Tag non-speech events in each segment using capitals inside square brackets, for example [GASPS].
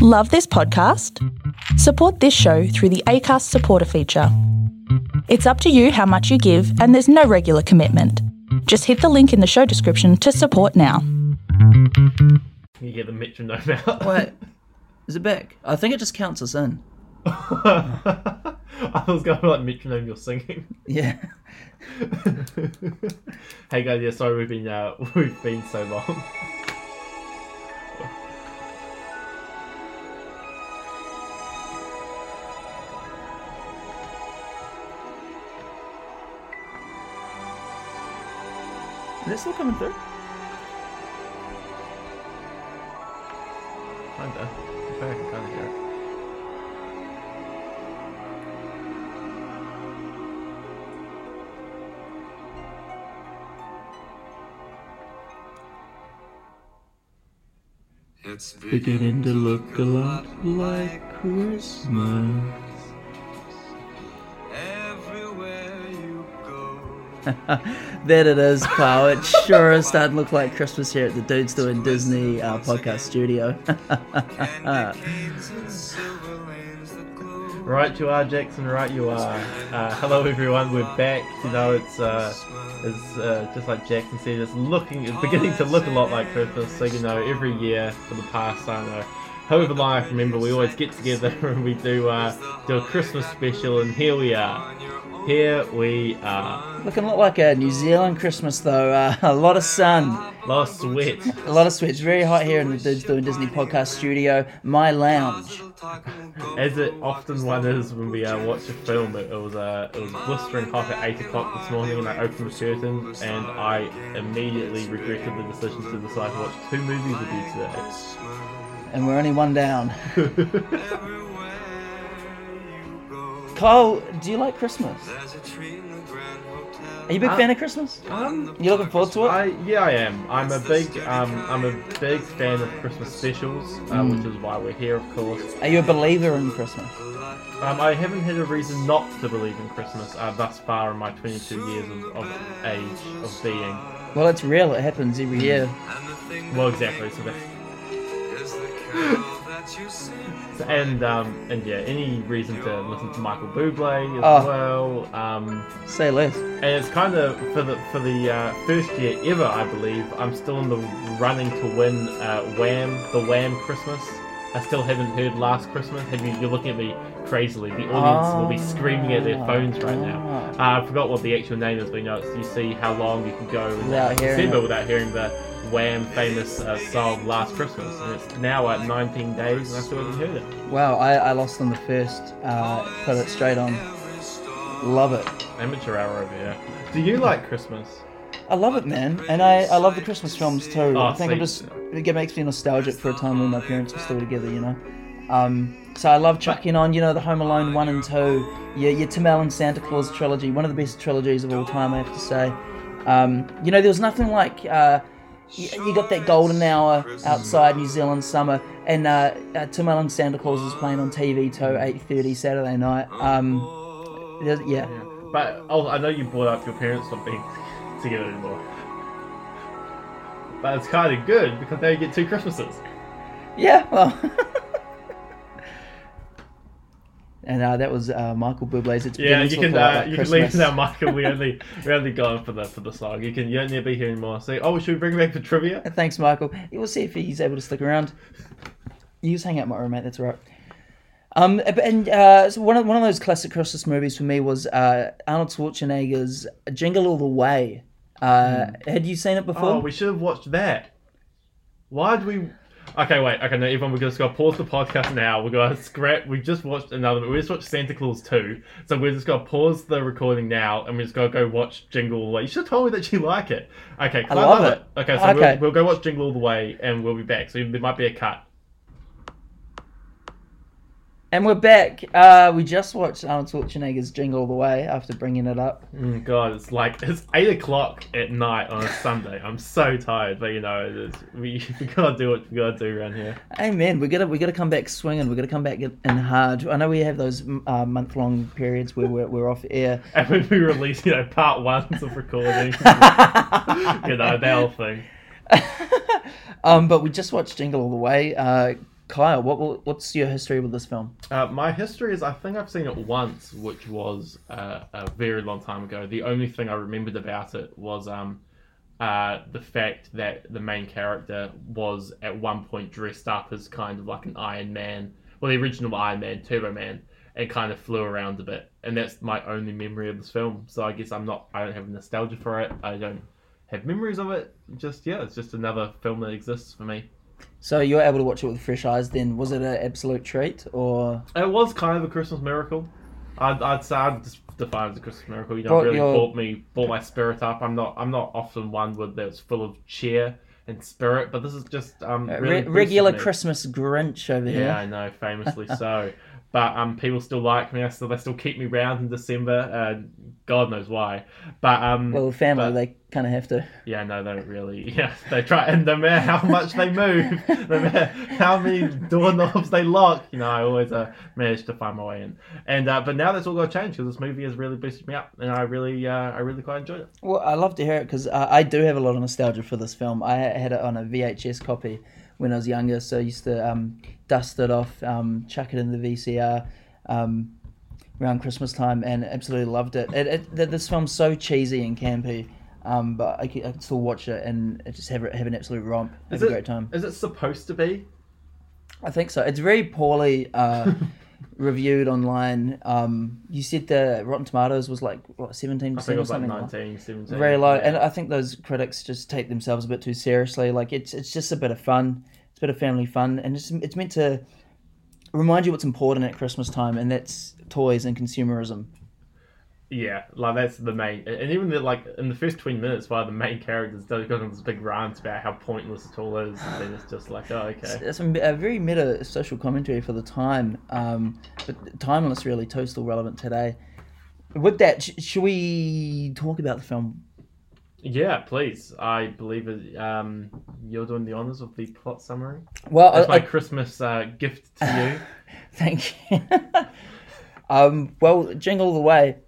Love this podcast? Support this show through the ACAST supporter feature. It's up to you how much you give, and there's no regular commitment. Just hit the link in the show description to support now. You get the metronome out. Wait, [LAUGHS] is it back? I think it just counts us in. [LAUGHS] I was going to like metronome you're singing. Yeah. [LAUGHS] hey guys, yeah, sorry we've been uh, we've been so long. Is it still coming through? Kinda. In fact, I can kinda hear it. It's Beginning to look a lot like Christmas. everywhere you go. [LAUGHS] There it is, pal. It sure is starting to look like Christmas here at the Dudes Doing Disney uh, podcast studio. [LAUGHS] Right you are, Jackson. Right you are. Uh, hello everyone. We're back. You know, it's uh, it's uh, just like Jackson said. It's looking, it's beginning to look a lot like Christmas. So you know, every year for the past, I don't know, however long I remember, we always get together [LAUGHS] and we do uh, do a Christmas special. And here we are. Here we are. Looking a lot like a New Zealand Christmas, though. Uh, a lot of sun, A lot of sweat. a lot of sweat. It's very hot here in the Dudes Doing Disney podcast studio. My lounge. As it often one is when we uh, watch a film, it, was uh, it was blistering hot at eight o'clock this morning, and I opened the curtain, and I immediately regretted the decision to decide to watch two movies with you today. And we're only one down. [LAUGHS] Kyle, do you like Christmas? There's a tree in the Grand Hotel. Are you a big Uh, fan of Christmas? Um, You looking forward to it? I yeah I am. I'm a big um I'm a big fan of Christmas specials, uh, Mm. which is why we're here, of course. Are you a believer in Christmas? Um, I haven't had a reason not to believe in Christmas uh, thus far in my 22 years of, of age of being. Well, it's real. It happens every year. And the thing Well, exactly. So that. Is the carol that you sing. So, and um, and yeah, any reason to listen to Michael Bublé as Oh. well. Um, Say less. and it's kind of for the for the uh, first year ever, I believe. I'm still in the running to win uh, Wham, the Wham Christmas. I still haven't heard Last Christmas. Have you? You're looking at me crazily. The audience will be screaming at their phones right now. Uh, I forgot what the actual name is, but you know, it's, you see how long you can go in Without hearing December it. without hearing the Wham famous uh, song Last Christmas, and it's now at 19 days, and I still haven't heard it. Wow, I, I lost on the first. Uh, put it straight on. Love it. Amateur hour over here. Do you like Christmas? I love it, man, and I, I love the Christmas films too. Oh, I think I'm just it makes me nostalgic for a time when my parents were still together, you know. Um, so I love chucking on, you know, the Home Alone one and two, your, your Tim Allen Santa Claus trilogy, one of the best trilogies of all time, I have to say. Um, you know, there was nothing like uh, you, you got that golden hour outside New Zealand summer, and uh, uh, Tim Allen Santa Claus is playing on TV too, eight thirty Saturday night. Um, there's- yeah, But oh, I know you brought up your parents not being [LAUGHS] together anymore. But it's kind of good because now you get two Christmases. Yeah, well. [LAUGHS] and uh, that was uh, Michael Bublé's. It's Yeah, you can look a lot uh, you can leave now, Michael. We [LAUGHS] only we only gone for the for the song. You can you don't need to be here anymore. So oh, should we bring it back for trivia? Thanks, Michael. We'll see if he's able to stick around. You just hang out, my roommate. That's right. Um, and uh, so one of one of those classic Christmas movies for me was uh, Arnold Schwarzenegger's Jingle All the Way. Uh, Had you seen it before? Oh, we should have watched that. Why did we? Okay, wait. Okay, no, everyone, we're just gonna pause the podcast now. We're gonna scrap. We just watched another. We just watched Santa Claus two, so we're just gonna pause the recording now, and we're just gonna go watch Jingle All the Way. You should have told me that you like it. Okay, I love it. Okay, so Okay. We'll, we'll go watch Jingle All the Way, and we'll be back. So there might be a cut. And we're back. Uh, we just watched Arnold Schwarzenegger's Jingle All the Way after bringing it up. Mm, God, it's like it's eight o'clock at night on a Sunday. I'm so tired, but you know, we [LAUGHS] we gotta do what we gotta do around here. Amen. We gotta we gotta come back swinging. We gotta come back in hard. I know we have those uh, month long periods where we're, we're off air. [LAUGHS] And when we release, you know, part ones of recording, [LAUGHS] you know, that whole thing. um, but we just watched Jingle All the Way. Uh, Kyle, what what- what's your history with this film? Uh, my history is I think I've seen it once, which was uh, a very long time ago. The only thing I remembered about it was um, uh, the fact that the main character was at one point dressed up as kind of like an Iron Man, well, the original Iron Man, Turbo Man, and kind of flew around a bit. And that's my only memory of this film. So I guess I'm not, I don't have nostalgia for it. I don't have memories of it. Just, yeah, it's just another film that exists for me. So you were able to watch it with fresh eyes. Then was it an absolute treat or? It was kind of a Christmas miracle. I'd, I'd say I'd just define it as a Christmas miracle. You know, Brought it really your- brought me, brought my spirit up. I'm not, I'm not often one with that's full of cheer and spirit, but this is just um Uh, really re- regular. Christmas Grinch over Yeah, here. Yeah, I know, famously so. [LAUGHS] But um, people still like me. I still, they still keep me round in December. Uh, God knows why. But um, Well, family, but- they kind of have to. yeah, no, they don't really. [LAUGHS] Yeah, they try, and no matter how much they move, no matter how many doorknobs they lock, you know, I always uh, manage to find my way in. And uh, but now that's all got to change because this movie has really boosted me up, and I really, uh, I really quite enjoyed it. Well, I love to hear it because uh, I do have a lot of nostalgia for this film. I had it on a VHS copy when I was younger, so I used to um, dust it off, um, chuck it in the VCR um, around Christmas time, and absolutely loved it. it, it this film's so cheesy and campy, um, but I can, I can still watch it and just have have an absolute romp, have Is a it- great time. Is it supposed to be? I think so. It's very poorly uh, [LAUGHS] reviewed online. Um, you said the Rotten Tomatoes was like what seventeen I think percent it or was like something. 19, 17. very low, yeah. and I think those critics just take themselves a bit too seriously. Like it's it's just a bit of fun. It's a bit of family fun, and it's it's meant to remind you what's important at Christmas time, and that's toys and consumerism. Yeah, like that's the main, and even the, like in the first twenty minutes, while the main characters do go on this big rant about how pointless it all is, and then it's just like, oh, okay. It's a, a very meta social commentary for the time, um, but timeless, really, too, still relevant today. With that, sh- should we talk about the film? Yeah, please. I believe it, um, you're doing the honors of the plot summary. Well, That's I- my I- Christmas uh, gift to [LAUGHS] you. Thank you. [LAUGHS] um, well, Jingle All the Way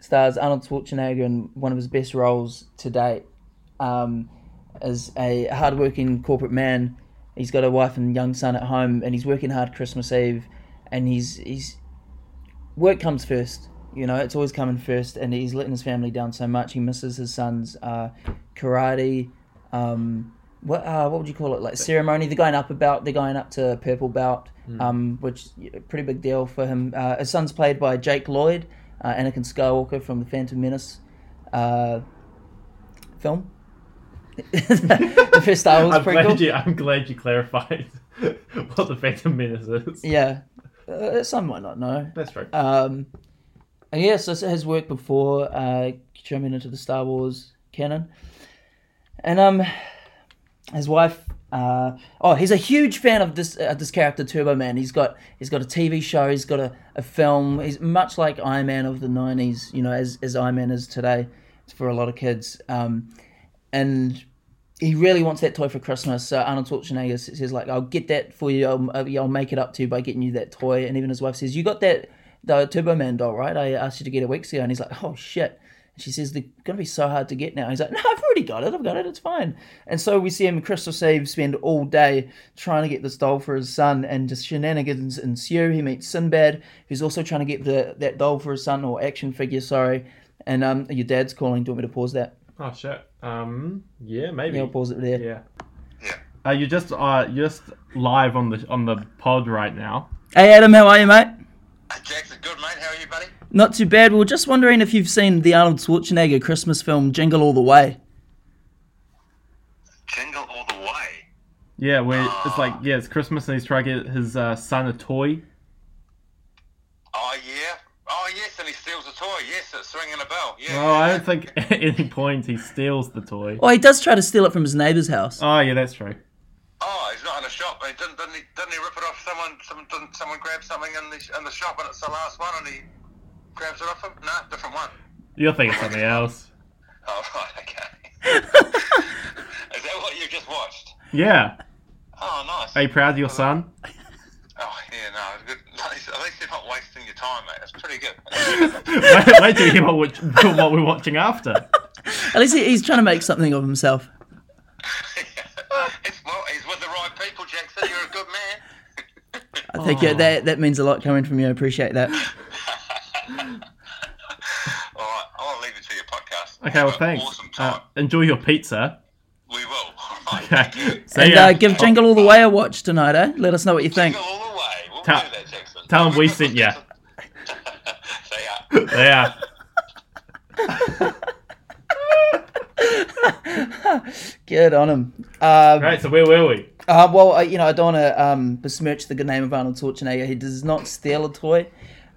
stars Arnold Schwarzenegger in one of his best roles to date. Um, as a hardworking corporate man, he's got a wife and young son at home, and he's working hard Christmas Eve, and he's he's work comes first. You know, it's always coming first, and he's letting his family down so much. He misses his son's uh, karate. Um, what uh, what would you call it? Like ceremony. They're going up about. They're going up to purple belt, um, which pretty big deal for him. Uh, his son's played by Jake Lloyd, uh, Anakin Skywalker from the Phantom Menace uh, film. [LAUGHS] the first Star Wars I'm prequel. glad you. I'm glad you clarified [LAUGHS] what the Phantom Menace is. Yeah, uh, some might not know. That's true. Um, and yeah, so his work before uh, coming into the Star Wars canon, and um, his wife. Uh, oh, he's a huge fan of this uh, this character Turbo Man. He's got he's got a TV show. He's got a, a film. He's much like Iron Man of the '90s. You know, as as Iron Man is today for a lot of kids. Um, and he really wants that toy for Christmas. So Arnold Schwarzenegger says like, "I'll get that for you. I'll, I'll make it up to you by getting you that toy." And even his wife says, "You got that the Turbo Man doll, right? I asked you to get it weeks ago." And he's like, "Oh shit." And she says, "They're gonna be so hard to get now." He's like, "No, I've already got it. I've got it. It's fine." And so we see him Crystal Eve spend all day trying to get this doll for his son, and just shenanigans ensue. He meets Sinbad, who's also trying to get the that doll for his son or action figure. Sorry. And um, your dad's calling. Do you want me to pause that? Oh shit. Um. Yeah, maybe. Yeah, I'll pause it there. Yeah. Yeah. Uh, you just uh you're just live on the on the pod right now. Hey Adam, how are you, mate? Jackson, good mate. How are you, buddy? Not too bad. We were just wondering if you've seen the Arnold Schwarzenegger Christmas film Jingle All the Way. Jingle all the way. Yeah, where it's like yeah, it's Christmas and he's trying to get his uh, son a toy. Oh yeah. Oh yes, and he steals a toy. Yes, it's ringing a bell. Yeah. Well, I don't think [LAUGHS] at any point he steals the toy. Oh, he does try to steal it from his neighbour's house. Oh yeah, that's true. Oh, he's not in a shop. He didn't, didn't, he, didn't he rip it off someone? Some, didn't someone grab something in the in the shop and it's the last one and he grabs it off him? No, different one. You're thinking something [LAUGHS] else. Oh right, okay. [LAUGHS] Is that what you just watched? Yeah. Oh, nice. Are you proud of your son? Oh yeah, no, good. At least, you're not wasting your time, mate. That's pretty good. wait, wait till you hear what, we're- [LAUGHS] what we're watching after. At least he- he's trying to make something of himself. it's, well, he's with the right people, Jackson. You're a good man. I think yeah, oh. that that means a lot coming from you. I appreciate that. All right, I want to leave it to your podcast. Okay, well, thanks. Awesome time. Uh, enjoy your pizza. we will. All right. [LAUGHS] Okay. See [LAUGHS] And uh, give Jingle All the Way a watch tonight, eh? Let us know what you think. Jingle all the way. We'll Tell- do that, Jackson. tell 'em we sent ya. [LAUGHS] See ya. yeah. Good on him. Um, Right. So where were we? Uh, well, uh, you know, I don't want to um, besmirch the good name of Arnold Schwarzenegger. He does not steal a toy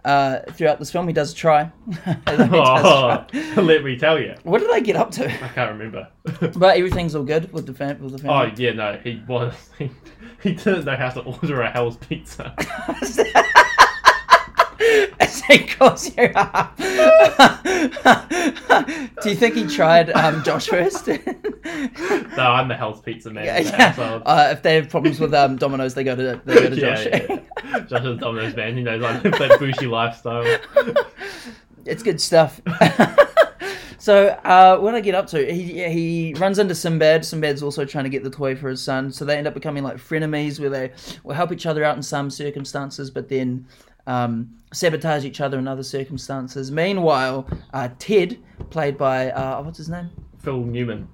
uh, throughout this film. He does try. [LAUGHS] Oh, try. [LAUGHS] let me tell you. What did I get up to? I can't remember. [LAUGHS] But everything's all good with the fam- with the oh yeah, no, he was. He, he didn't know how to order a Hell's Pizza. Calls you up. Do you think he tried um, Josh first? [LAUGHS] No, I'm the Hell's Pizza man. yeah, yeah. Uh, if they have problems with um, Domino's, they go to they go to [LAUGHS] yeah, Josh. yeah. [LAUGHS] Josh is Domino's man. He knows I live that bushy lifestyle. it's good stuff. so uh, what I get up to? He he runs into Sinbad. Sinbad's also trying to get the toy for his son. So they end up becoming like frenemies, where they will help each other out in some circumstances, but then um, sabotage each other in other circumstances. Meanwhile, uh, Ted, played by uh, what's his name? Phil Newman.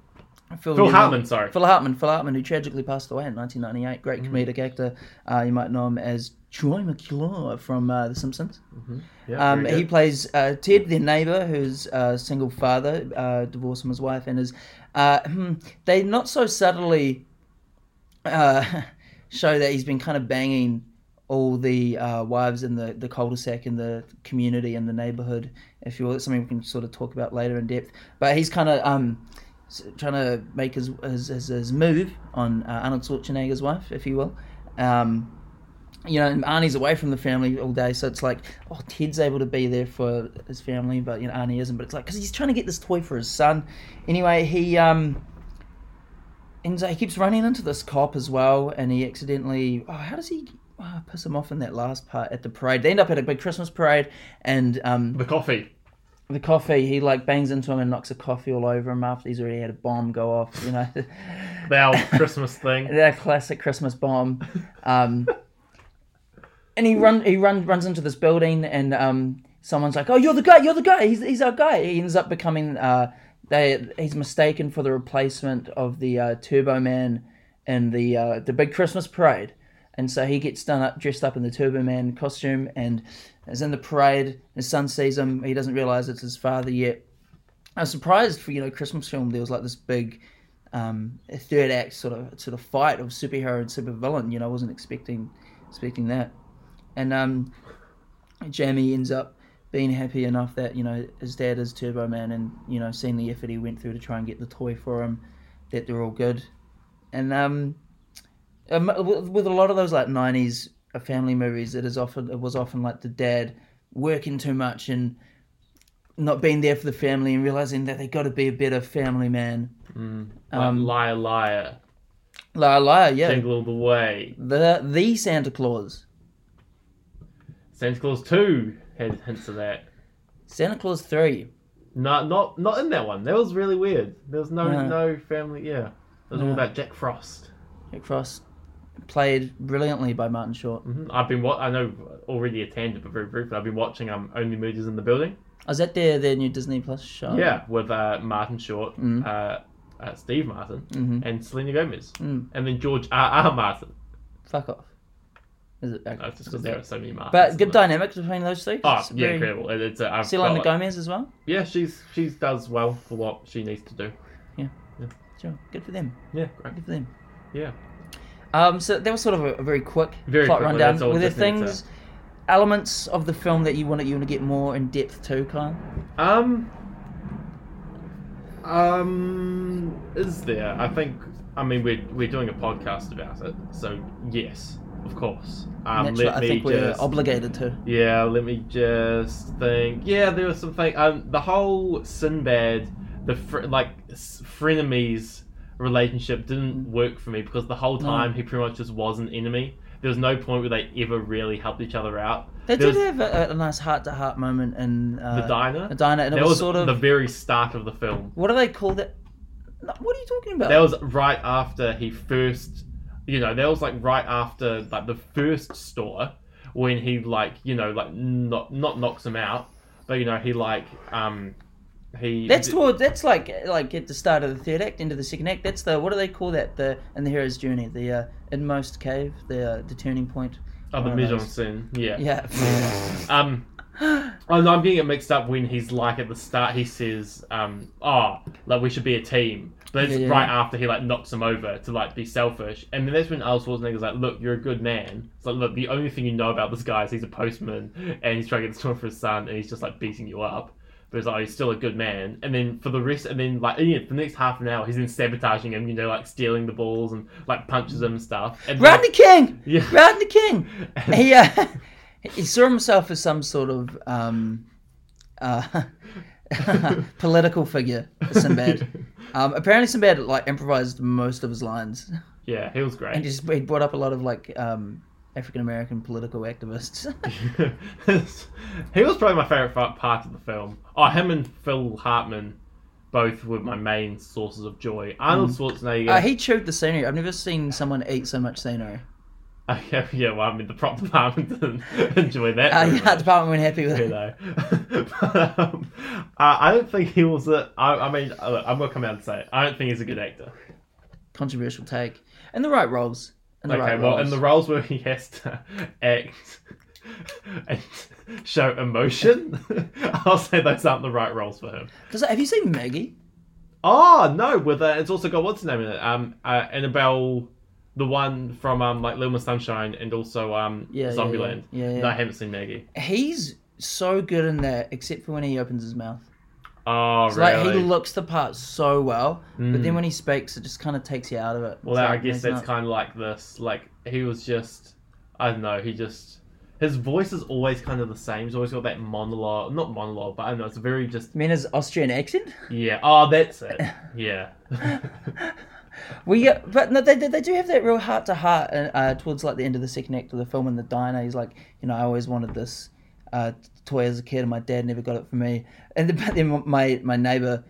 Phil, Phil. Hartman, sorry. Phil Hartman. Phil Hartman, who tragically passed away in 1998. Great Mm. comedic actor. Uh, you might know him as Troy McClure from uh, The Simpsons. Yeah, Um, he plays uh, Ted, their neighbor, who's a single father, uh, divorced from his wife, and is uh, hmm, they not so subtly uh, [LAUGHS] show that he's been kind of banging all the uh, wives in the, the cul-de-sac in the community and the neighborhood. If you will, it's something we can sort of talk about later in depth. But he's kind of um, trying to make his his, his, his move on uh, Arnold Schwarzenegger's wife, if you will. Um, you know, and Arnie's away from the family all day, so it's like, oh, Ted's able to be there for his family, but you know, Arnie isn't. But it's like because he's trying to get this toy for his son. Anyway, he um, and he keeps running into this cop as well, and he accidentally, oh, how does he oh, piss him off in that last part at the parade? They end up at a big Christmas parade, and um, the coffee. The coffee, he like bangs into him and knocks a coffee all over him after he's already had a bomb go off. You know, [LAUGHS] The old Christmas thing. [LAUGHS] that classic Christmas bomb. Um, and he run he run runs into this building and um, someone's like, "Oh, you're the guy! You're the guy! He's, he's our guy!" He ends up becoming uh, they he's mistaken for the replacement of the uh, Turbo Man in the uh, the big Christmas parade, and so he gets done up dressed up in the Turbo Man costume and is in the parade. His son sees him. He doesn't realize it's his father yet. I was surprised for you know Christmas film. There was like this big um, third act sort of sort of fight of superhero and supervillain. You know, I wasn't expecting expecting that. And um, Jamie ends up being happy enough that you know his dad is Turbo Man, and you know seeing the effort he went through to try and get the toy for him, that they're all good. And um, um, with, with a lot of those like '90s family movies, it is often it was often like the dad working too much and not being there for the family and realizing that they got to be a better family man. Like, Um, liar, liar. La la, yeah. Jingle all the way. The the Santa Claus. Santa Claus 2 had hints of that. Santa Claus three. No, not not in that one. That was really weird. There was no No. no family. Yeah, it was all about Jack Frost. Across played brilliantly by Martin Short. hmm I've been wa- I know already a tangent, but very briefly. I've been watching um Only Murders in the Building. Is that their their new Disney Plus show? Yeah, with uh, Martin Short, Mm. uh, uh, Steve Martin, Mhm. and Selena Gomez, Mm. and then George R. R. Martin. Fuck off. Is it? No, it's just because there are so many Martins. But good dynamics between those three. Oh It's yeah, very- incredible. It, it's uh, Selena got- Gomez as well. Yeah, she's she does well for what she needs to do. Yeah. yeah. Sure, good for them. Yeah, great. Good for them. Yeah. Um, so that was sort of a, a very quick Very plot quick, rundown. Were there things, elements of the film that you want to you want to get more in depth to, Kyle? Um. Um. Is there? I think. I mean, we're we're doing a podcast about it, so yes, of course. Um, let I me think we're just. obligated to. Yeah, let me just think. Yeah, there was something. Um, the whole Sinbad, the fr- like frenemies relationship didn't work for me because the whole No. time he pretty much just was an enemy. There was no point where they ever really helped each other out. They There did was have a, a nice heart to heart moment in uh, the diner. The diner, and it was, was sort of the very start of the film. what do they call that? What are you talking about? That was right after he first, you know, that was like right after like the first store when he like you know like not not knocks him out, but you know he like um he That's toward, that's like like at the start of the third act, into the second act. That's the what do they call that? The in the hero's journey, the uh, inmost cave, the uh, the turning point. oh, the mise en scene. Yeah. Yeah. [LAUGHS] Um, no, I'm getting it mixed up when he's like at the start. He says, um, "Oh, like we should be a team," but it's Yeah, yeah, right after he like knocks him over to like be selfish, and then that's when Arnold Schwarzenegger's like, "Look, you're a good man." It's like, look, the only thing you know about this guy is he's a postman and he's trying to get the toy for his son, and he's just like beating you up. But it's like, oh, he's still a good man. And then for the rest, and then like, yeah, for the next half an hour, he's then sabotaging him, you know, like stealing the balls and like punches him and stuff. And Rodney King. Yeah. Rodney King. [LAUGHS] He uh, [LAUGHS] he saw himself as some sort of um, uh, [LAUGHS] political figure. Sinbad. Um, apparently, Sinbad like improvised most of his lines, yeah, he was great. and just he brought up a lot of like um, African American political activists. [LAUGHS] he was probably my favorite part of the film. Oh, him and Phil Hartman, both were my main sources of joy. Arnold Schwarzenegger. uh, he chewed the scenery. I've never seen someone eat so much scenery. [LAUGHS] Uh, yeah, yeah, well, I mean, the prop department [LAUGHS] didn't enjoy that. Uh, yeah, much, department weren't happy with it. know. but, um, uh, I don't think he was a. I, I mean, I'm gonna come out and say it. I don't think he's a good actor. Controversial take. In the right roles. In the Okay, right well, roles. in the roles where he has to [LAUGHS] act and show emotion, [LAUGHS] I'll say those aren't the right roles for him. Does have you seen Maggie? Oh no, with uh, it's also got what's his name in it? Um, uh, Annabelle, the one from um like Little Miss Sunshine, and also um Yeah, yeah, Zombieland. yeah. Yeah, yeah. No, I haven't seen Maggie. He's so good in that, except for when he opens his mouth. Oh It's really? like he looks the part so well, but Mm. then when he speaks, it just kind of takes you out of it. well, It's I guess it's that's kind of like this. Like he was just, I don't know. He just his voice is always kind of the same. He's always got that monologue, not monologue, but I don't know. It's very just You mean his Austrian accent? yeah. Oh, that's it. [LAUGHS] Yeah. [LAUGHS] We, uh, but no, they, they do have that real heart to heart uh, towards like the end of the second act of the film in the diner. He's like, you know, I always wanted this uh, toy as a kid, and my dad never got it for me. And then, but [LAUGHS] then my my neighbor,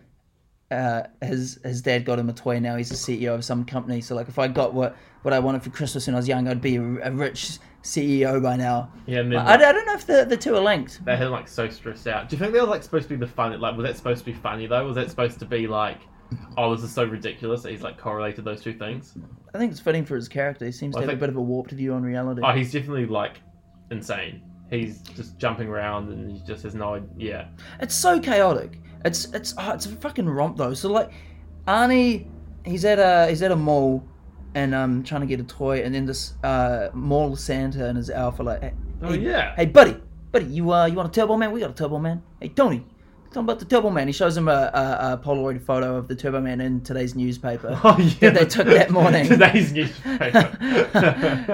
uh, his his dad got him a toy. Now he's a CEO of some company. So like, if I got what what I wanted for Christmas when I was young, I'd be a, a rich CEO by now. Yeah, and then I, I don't know if the the two are linked. they had like so stressed out. Do you think they were like supposed to be the funny? Like, was that supposed to be funny though? Was that supposed to be like, oh, this is so ridiculous that he's like correlated those two things? I think it's fitting for his character. He seems to have think- a bit of a warped view on reality. Oh, he's definitely like insane. He's just jumping around and he just has no idea. It's so chaotic. It's it's oh, it's a fucking romp though. So like, Arnie, he's at a he's at a mall, and um trying to get a toy, and then this uh mall Santa and his alpha like, hey, Oh, yeah. hey buddy, buddy, you uh you want a Turbo Man? We got a Turbo Man. Hey Tony, tell him about the Turbo Man. He shows him a, a, a Polaroid photo of the Turbo Man in today's newspaper. [LAUGHS] Oh yeah, That they took that morning. [LAUGHS] Today's newspaper.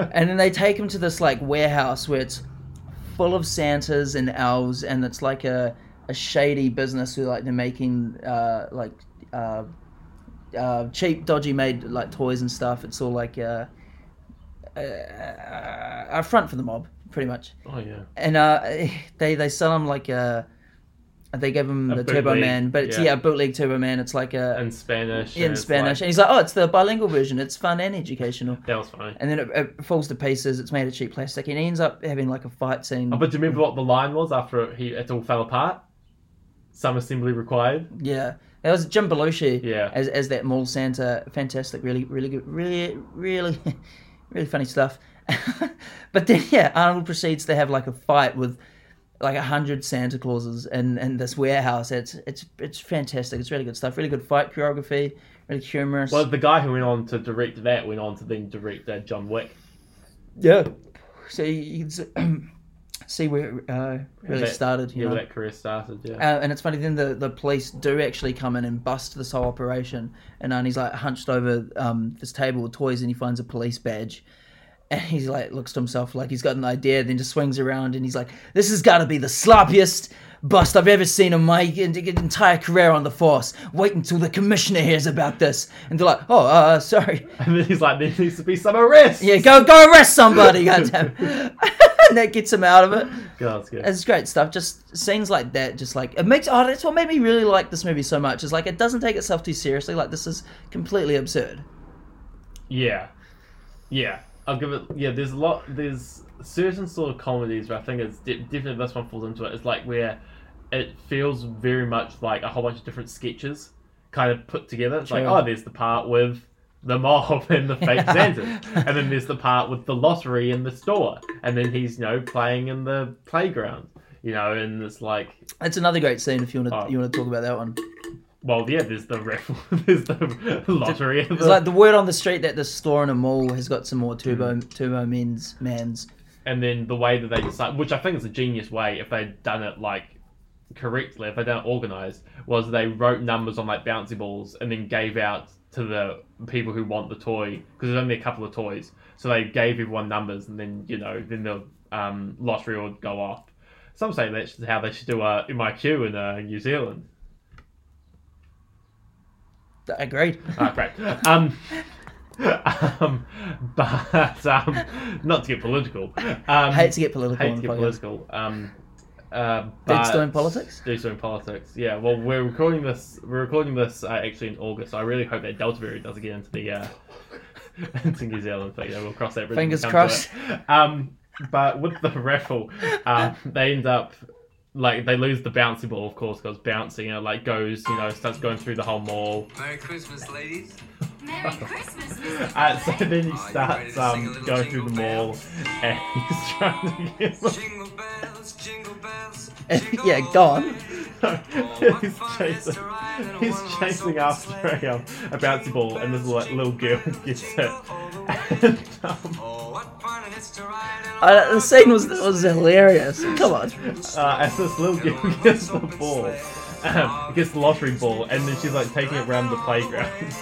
[LAUGHS] and then they take him to this like warehouse where it's full of Santas and elves, and it's like a, a shady business who like they're making uh, like uh, uh, cheap, dodgy made like toys and stuff. It's all like uh, uh, a front for the mob, pretty much. oh yeah. And uh, [LAUGHS] they they sell them like a. They gave him A the Turbo bootleg, Man, but it's yeah. yeah, bootleg Turbo Man. It's like a In Spanish. in it's Spanish, like- and he's like, "Oh, it's the bilingual version. It's fun and educational." that was funny. and then it, it falls to pieces. It's made of cheap plastic, and he ends up having like a fight scene. Oh, but do you remember what the line was after it, he it all fell apart? Some assembly required. yeah, that was Jim Belushi. Yeah. as as that mall Santa, fantastic, really, really good, really, really, [LAUGHS] really funny stuff. [LAUGHS] but then, yeah, Arnold proceeds to have like a fight with like a hundred Santa Clauses in in this warehouse. It's it's it's fantastic. It's really good stuff. Really good fight choreography. Really humorous. Well, the guy who went on to direct that went on to then direct uh, John Wick. yeah. So you you can [CLEARS THROAT] see where it uh, really that- started. You Yeah, know? where that career started. Yeah. Uh, and it's funny. Then the, the police do actually come in and bust this whole operation. And Arnie's like hunched over um, this table with toys, and he finds a police badge. And he's like looks to himself like he's got an idea. Then just swings around and he's like, "This has got to be the sloppiest bust I've ever seen in my en- entire career on the force. Wait until the commissioner hears about this." And they're like, "Oh, uh, sorry. [LAUGHS] and then he's like, there needs to be some arrest. Yeah, go go arrest somebody." [LAUGHS] goddamn. and [LAUGHS] that gets him out of it. God, that's good. It's great stuff. Just scenes like that, just like it makes. Oh, that's what made me really like this movie so much. Is like it doesn't take itself too seriously. Like this is completely absurd. Yeah. Yeah, I'll give it. Yeah, there's a lot. There's certain sort of comedies where I think it's de- definitely this one falls into it. It's like where it feels very much like a whole bunch of different sketches kind of put together. It's like, oh, there's the part with the mob and the fake Santa, and then there's [LAUGHS] the part with the lottery in the store, and then he's you know playing in the playground. You know, and it's like, That's another great scene if you want to Oh. you want to talk about that one. Well, yeah, there's the raffle, [LAUGHS] there's the lottery. It's like the word on the street that the store in a mall has got some more turbo Mm. turbo men's mans. and then the way that they decide, which I think is a genius way, if they'd done it like correctly, if they'd done it organized, was they wrote numbers on like bouncy balls and then gave out to the people who want the toy because there's only a couple of toys, so they gave everyone numbers and then you know then the um, lottery would go off. Some say that's how they should do a MIQ in uh, New Zealand. Agreed. Ah, great. Um, [LAUGHS] um, but um, not to get political. Um, Hate to get political hate to get political. Um, uh, but Stone politics? Dead Stone politics. Yeah. Well, we're recording this. We're recording this uh, actually in August. So I really hope that Delta variant doesn't get into the uh, [LAUGHS] into New Zealand. But yeah, we'll cross that bridge. Fingers crossed. Um, but with the raffle, um, they end up like they lose the bouncy ball, of course, because bouncing, you know, like goes, you know, starts going through the whole mall. Merry Christmas, ladies. Merry Christmas, Mr. Uh, [LAUGHS] so then he Are you starts ready to sing a um, little going through the mall bells? and he's trying to get them. Jingle bells, jingle bells. [LAUGHS] yeah, gone. on. he's chasing, he's chasing after a, um, a bouncy ball, and this like, little girl [LAUGHS] gets it. And, um, Uh, the scene was was hilarious. Come on. uh, as this little girl [LAUGHS] gets the ball, um, gets the lottery ball, and then she's like taking it around the playground. [LAUGHS]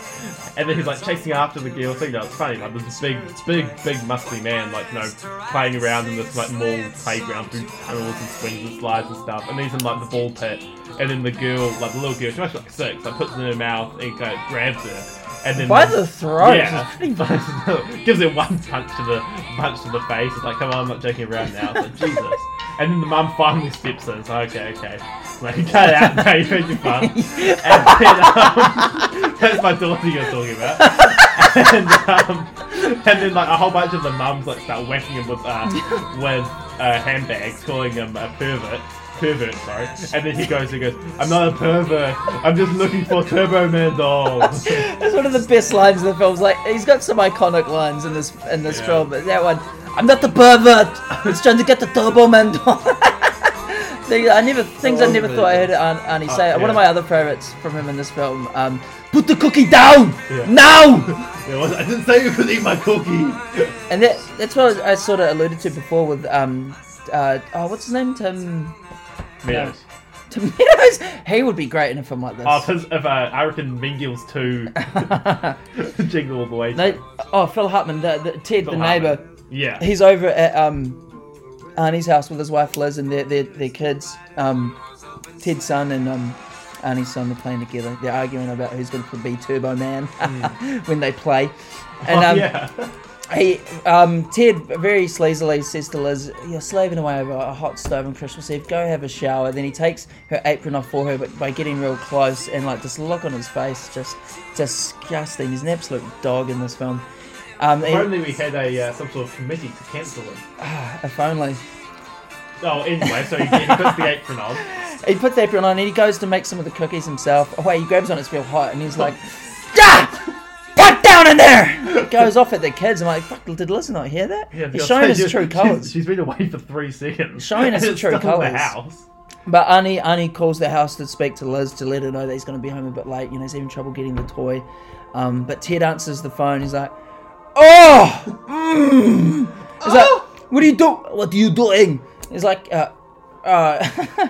And then he's like chasing after the girl. So you know, it's funny. Like this big, big, big muscly man, like you know, playing around in this like mall playground through tunnels and swings and slides and stuff. And he's in like the ball pit. And then the girl, like the little girl, she must be like six, like puts it in her mouth and grabs her. And then By the throat. yeah, [LAUGHS] pretty- gives it one punch to the punch to the face. It's like, come on, I'm not joking around now. It's like, [LAUGHS] Jesus. And then the mum finally steps in. It's like, okay, okay. Like, cut it out now. You're making fun. [LAUGHS] And then, um, that's my daughter you're talking about. And, um, and then like a whole bunch of the mums like start whacking him with uh, with uh, handbags, calling him a pervert. Pervert, sorry. [LAUGHS] And then he goes, he goes, I'm not a pervert. I'm just looking for Turbo Man dolls. [LAUGHS] That's one of the best lines in the film. Like he's got some iconic lines in this in this Yeah. film, but that one, I'm not the pervert. I was trying to get the Turbo Man doll. [LAUGHS] Thing- I never things I never thought I heard Ar- Arnie say. Oh, One of my other favorites from him in this film. Um, Put the cookie down Yeah. now. Yeah, well, I didn't say you could eat my cookie. And that, that's what I sort of alluded to before with um, uh, oh, what's his name? Tim. Tim Meadows. [LAUGHS] He would be great in a film like this. Oh, if, his- if uh, I reckon Mean Girls 2 [LAUGHS] [LAUGHS] jingle all the way. no, oh, Phil Hartman, the, the Ted, Phil the Hartman. neighbor. Yeah. He's over at um, Arnie's house with his wife Liz and their their, their kids. Um, Ted's son and um, Arnie's son are playing together. They're arguing about who's going to be Turbo Man when they play. And oh, um, yeah. He, um, Ted very sleazily says to Liz, "You're slaving away over a hot stove on Christmas Eve. Go have a shower." Then he takes her apron off for her, but by getting real close and like this look on his face, just disgusting. He's an absolute dog in this film. Um, If only we had a uh, some sort of committee to cancel him. [SIGHS] if only. Oh, anyway, so he, he puts the apron on. [LAUGHS] He puts the apron on and he goes to make some of the cookies himself. Oh wait, he grabs on it's real hot and he's [LAUGHS] like, "Ah! Put down in there!" Goes off at the kids. I'm like, "Fuck! Did Liz not hear that?" Yeah, He's showing us she's- true she's- colours. she's been away for three seconds. Showing us [LAUGHS] the true colours. House. But Arnie, Arnie calls the house to speak to Liz to let her know that he's going to be home a bit late. You know, he's having trouble getting the toy. Um, but Ted answers the phone. He's like, "Oh, mm. he's like, what are you doing? What are you doing?" He's like, uh, uh, [LAUGHS]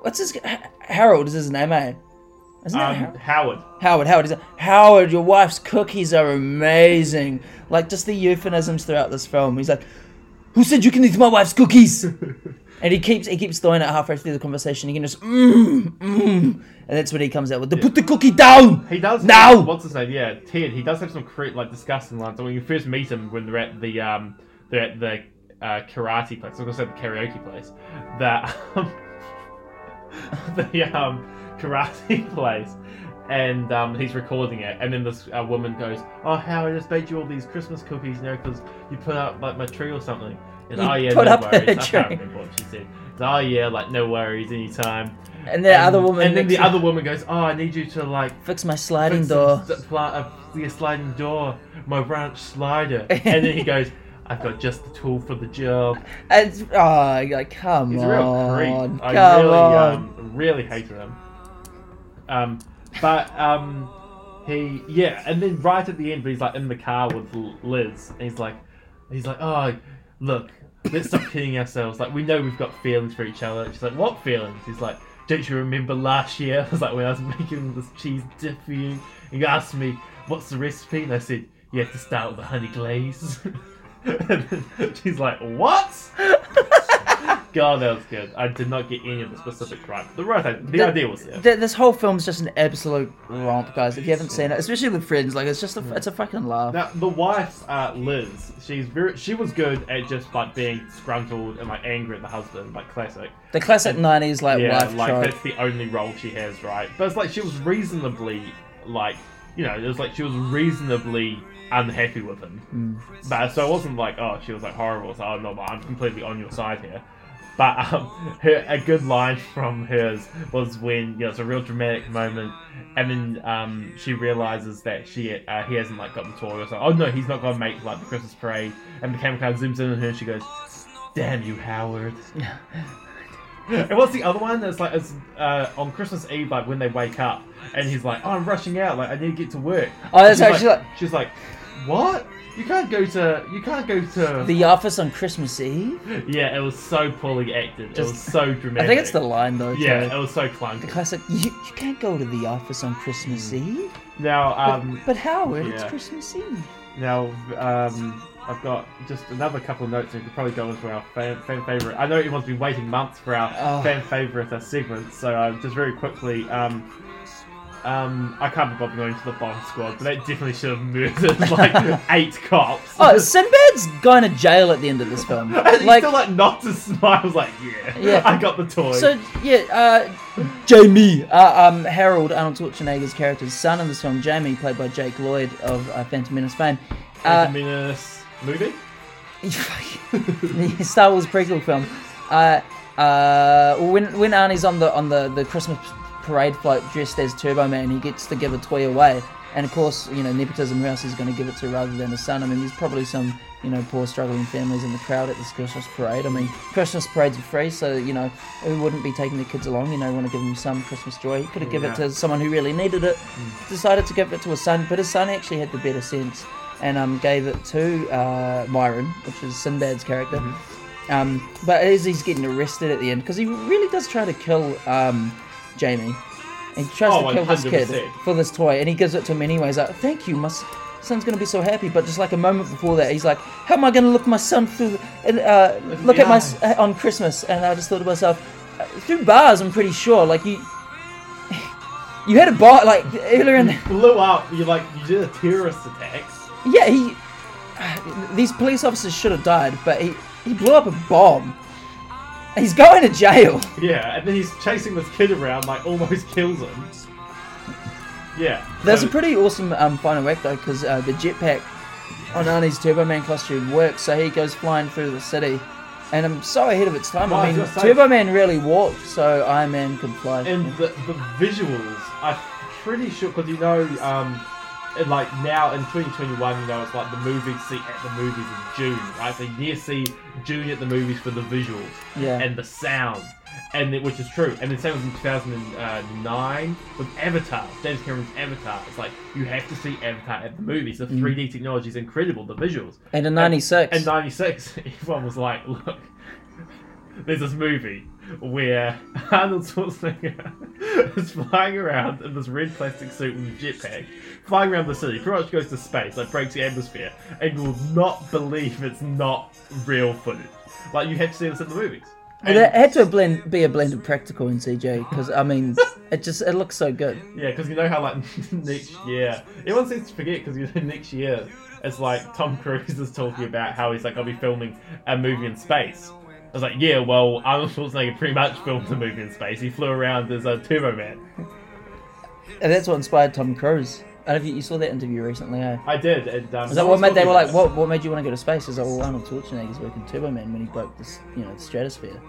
"What's his Harold? Is his name? Eh? Isn't that Um, Howard. Howard? Howard is like, Howard. Your wife's cookies are amazing. Like just the euphemisms throughout this film. He's like, "Who said you can eat my wife's cookies?" [LAUGHS] And he keeps he keeps throwing it halfway through the conversation. He can just mm, mm, and that's when he comes out with the put the cookie down. He does. now. What's his name? Yeah, Ted. He does have some cre- like disgusting lines. So when you first meet him, when they're at the um, they're at the uh, karate place. I was gonna say the karaoke place. That um, the um, [LAUGHS] karate [LAUGHS] place. and um, he's recording it, and then this uh, woman goes, "Oh, how I just made you all these Christmas cookies, you know, because you put up like my tree or something." You oh yeah, put no up a worries. I tree." can't remember what she said. Oh yeah, like no worries, anytime. And the other woman. and then the to- other woman goes, "Oh, I need you to like Fix my sliding fix door. the pla- uh, the sliding door, my branch slider." [LAUGHS] and then he goes, "I've got just the tool for the job." And, oh, like, come He's a on. real creep. I come really, on. um, really hated him. Um, but um, he, yeah, and then right at the end, he's like in the car with Liz, and he's like, he's like, oh, look, let's stop kidding ourselves. Like we know we've got feelings for each other. She's like, what feelings? He's like, don't you remember last year? [LAUGHS] I was like when I was making this cheese dip for you, and you asked me what's the recipe, and I said you have to start with the honey glaze. [LAUGHS] and she's like, what? [LAUGHS] God, that was good. I did not get any of the specifics right. The right, the, The- idea was there. Th- this whole film's just an absolute romp, guys. If you haven't seen it, especially with friends, like it's just a, it's a fucking laugh. Now, the wife, uh, Liz, she's very, she was good at just like being disgruntled and like angry at the husband, like classic. The classic '90s like yeah, wife like trope. that's the only role she has, right? But it's like she was reasonably, like, you know, it was like she was reasonably unhappy with him. Mm. But so it wasn't like, oh, she was like horrible. Like, oh no, but I'm completely on your side here. But um, her, a good line from hers was when you know it's a real dramatic moment, and then um, she realizes that she uh, he hasn't like got the toy or something. Oh no, he's not gonna make like the Christmas parade, and the camera kind of zooms in on her, and she goes, "Damn you, Howard." [LAUGHS] And what's the other one? It's like it's uh, on Christmas Eve, like when they wake up, and he's like, "Oh, I'm rushing out. Like I need to get to work." Oh, that's she's actually like, like- she's like, "What? You can't go to you can't go to." The Office on Christmas Eve. Yeah, it was so poorly acted. it was so dramatic. I think it's the line though. yeah, too. it was so The clunky. classic. You, you can't go to the office on Christmas Eve. Now, But, um, but Howard, it's yeah. Christmas Eve. now, um, I've got just another couple of notes. We could probably go into our fan, fan favorite. I know everyone's been waiting months for our Oh. fan favorite uh, segment, so uh, just very quickly. Um, um, I can't be bothered going to the bomb squad, but they definitely should have murdered like [LAUGHS] eight cops. Oh, Sinbad's going to jail at the end of this film. [LAUGHS] And he like, still like knocked a smile. I was like, yeah, Yeah. [LAUGHS] I got the toy. so yeah, uh, Jamie, uh, um, Harold Arnold Schwarzenegger's character's son in this film, Jamie, played by Jake Lloyd of uh, Phantom Menace fame. Uh, Phantom Menace movie. the Star Wars prequel film. Uh, uh, when when Arnie's on the on the, the Christmas parade float dressed as Turbo Man, he gets to give a toy away. And of course, you know, nepotism. Who else is going to give it to rather than his son? I mean, there's probably some you know poor struggling families in the crowd at this Christmas parade. I mean, Christmas parades are free, so you know who wouldn't be taking their kids along? You know, want to give them some Christmas joy. He could have given it to someone who really needed it. Decided to give it to his son, but his son actually had the better sense and um, gave it to uh, Myron, which is Sinbad's character. Um, but as he's getting arrested at the end, because he really does try to kill um, Jamie, and he tries Oh, to kill this kid for this toy, and he gives it to him anyway. He's like, "Thank you, my son's gonna be so happy." But just like a moment before that, he's like, "How am I gonna look my son through? And, uh, look at my eyes." s- uh, on Christmas?" And I just thought to myself, uh, through bars, I'm pretty sure, like you. [LAUGHS] You had a bar like earlier in. Blew up. You like you did a terrorist attack. Yeah, he. [SIGHS] These police officers should have died, but he he blew up a bomb. He's going to jail. Yeah, and then he's chasing this kid around, like almost kills him. Yeah. There's so- a pretty awesome um, final act though, because uh, the jetpack on Arnie's Turbo Man costume works, so he goes flying through the city. And I'm so ahead of its time. I I was mean, gonna say- Turbo Man really walked, so Iron Man could fly. and the, the visuals, I'm pretty sure because you know, um, and like now in 2021, you know, it's like the movies see at the movies in June, right? So you see Dune at the movies for the visuals Yeah. and the sound, and it, which is true. And the same was in 2009 with Avatar, James Cameron's Avatar. It's like you have to see Avatar at the movies. The mm. 3D technology is incredible. The visuals. And in '96, And 96, [LAUGHS] everyone was like, look, there's this movie where [LAUGHS] Arnold Schwarzenegger [LAUGHS] is flying around in this red plastic suit with a jetpack, flying around the city, pretty much goes to space, like breaks the atmosphere, and you will not believe it's not real footage. Like, you have to see this in the movies. But it had to blend, be a blend of practical and CG, because I mean, it just it looks so good. Yeah, because you know how like [LAUGHS] next year, everyone seems to forget because you know next year it's like Tom Cruise is talking about how he's like I'll be filming a movie in space. I was like, yeah, well Arnold Schwarzenegger pretty much filmed a movie in space. He flew around as a Turbo Man. and that's what inspired Tom Cruise. I don't know if you, you saw that interview recently, eh? I did. And, um, Is that what made they were like? What what made you want to go to space? Is that well, Arnold Schwarzenegger's working Turbo Man when he broke this, you know, the stratosphere.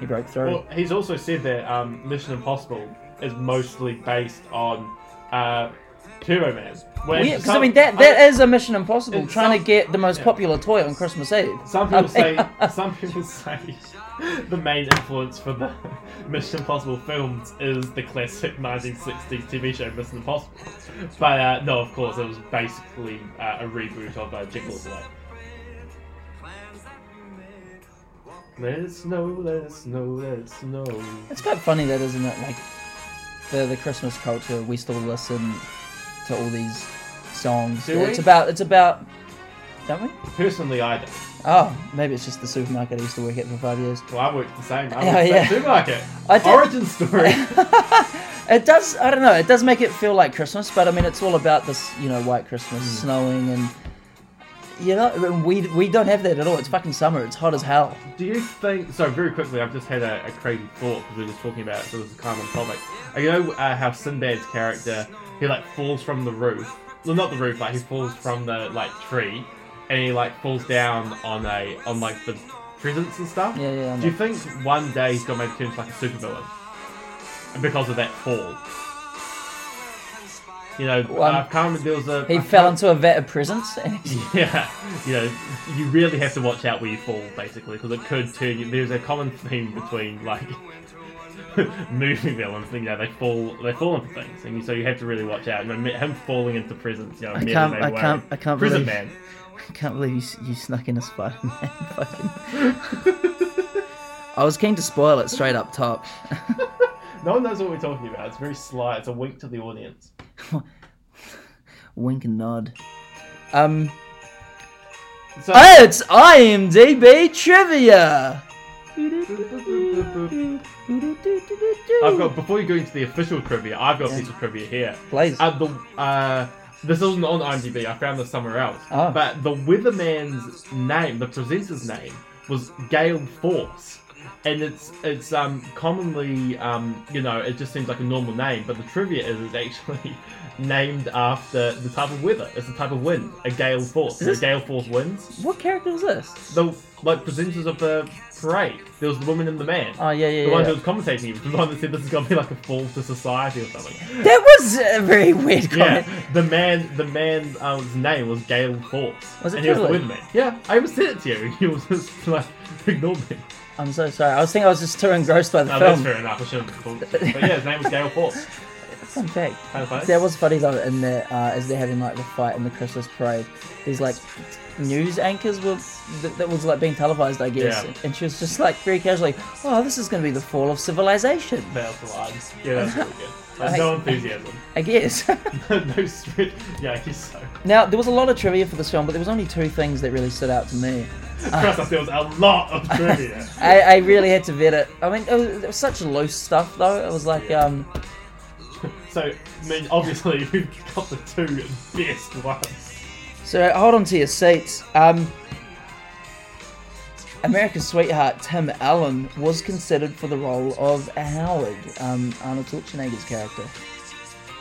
He broke through. Well, he's also said that um, Mission Impossible is mostly based on uh, Turbo Man. Well, yeah, because I mean that that is a Mission Impossible trying some- to get the most yeah. popular toy on Christmas Eve. Some people say [LAUGHS] some people say the main influence for the [LAUGHS] Mission Impossible films is the classic 1960s TV show Mission Impossible. But uh, no, of course, it was basically uh, a reboot of uh, Jingle All. Let it snow, let it snow, let it snow. It's quite funny that, isn't it? Like the the Christmas culture, we still listen to all these songs. Do we? It's about it's about, don't we? Personally, I don't. Oh, maybe it's just the supermarket I used to work at for five years. Well, I worked the same. I [LAUGHS] worked Oh, yeah. supermarket. I did- Origin story. [LAUGHS] It does. I don't know. It does make it feel like Christmas, but I mean, it's all about this, you know, white Christmas, Hmm. snowing, and you know, we we don't have that at all. It's fucking summer. It's hot as hell. Do you think? So very quickly, I've just had a, a crazy thought because we were just talking about it, so this is kind of on topic. Uh, You know uh, how Sinbad's character he like falls from the roof? Well, not the roof, like he falls from the like tree, and he like falls down on a on like the presents and stuff. Yeah, yeah, I Do you think one day he's gonna make turn into like a supervillain? And because of that fall. You know, Well, I can't remember. There was a He fell into a vat of presents. And [LAUGHS] yeah, you know, you really have to watch out where you fall, basically, because it could turn you. There's a common theme between like [LAUGHS] movie villains. You know, they fall, they fall into things, and you, so you have to really watch out. Know, him falling into presents. You know, I can't- I can't- I can't Prison believe- man. [LAUGHS] I can't believe you, you snuck in a Spider-Man. Fucking. I was keen to spoil it straight up top. No one knows what we're talking about. It's very sly. It's a wink to the audience. [LAUGHS] Wink and nod. Um. So, Oh, it's IMDb trivia. I've got before you go into the official trivia, I've got a piece of trivia here. Please. Uh, the uh, this isn't on IMDb. I found this somewhere else. Oh. But the weatherman's name, the presenter's name, was Gale Force, and it's it's um commonly um you know it just seems like a normal name, but the trivia is it's actually [LAUGHS] named after the type of weather. It's the type of wind, a gale force. This- gale force winds. What character was this? The like presenters of the parade. There was the woman and the man. Oh yeah, yeah, The one yeah. who was commentating, the one that said this is gonna be like a fall to society or something. That was a very weird comment. Yeah, the man, the man's um, name was Gale Force. Was it and he was the truly? weatherman. Yeah, I even said it to you. [LAUGHS] He was just like [LAUGHS] ignored me. I'm so sorry. I was thinking I was just too engrossed by the No, that's fair enough. I shouldn't have called. But yeah, his name was Gale Force. [LAUGHS] Fun fact. Kind of funny. That was funny though, in the uh, as they're having like the fight in the Christmas parade. These like news anchors were that, that was like being televised, I guess. Yeah. And she was just like very casually, "Oh, this is going to be the fall of civilization." Line. Yeah, that's really good. [LAUGHS] Like, no enthusiasm. I guess. [LAUGHS] no sweat. Yeah, I guess so. now there was a lot of trivia for this film, but there was only two things that really stood out to me. Trust us, there was a lot of trivia. I, I really had to vet it. I mean, it was, it was such loose stuff though. It was like, um, so, I mean, obviously, [LAUGHS] we've got the two best ones. So hold on to your seats. Um, America's sweetheart Tim Allen was considered for the role of Howard, um, Arnold Schwarzenegger's character,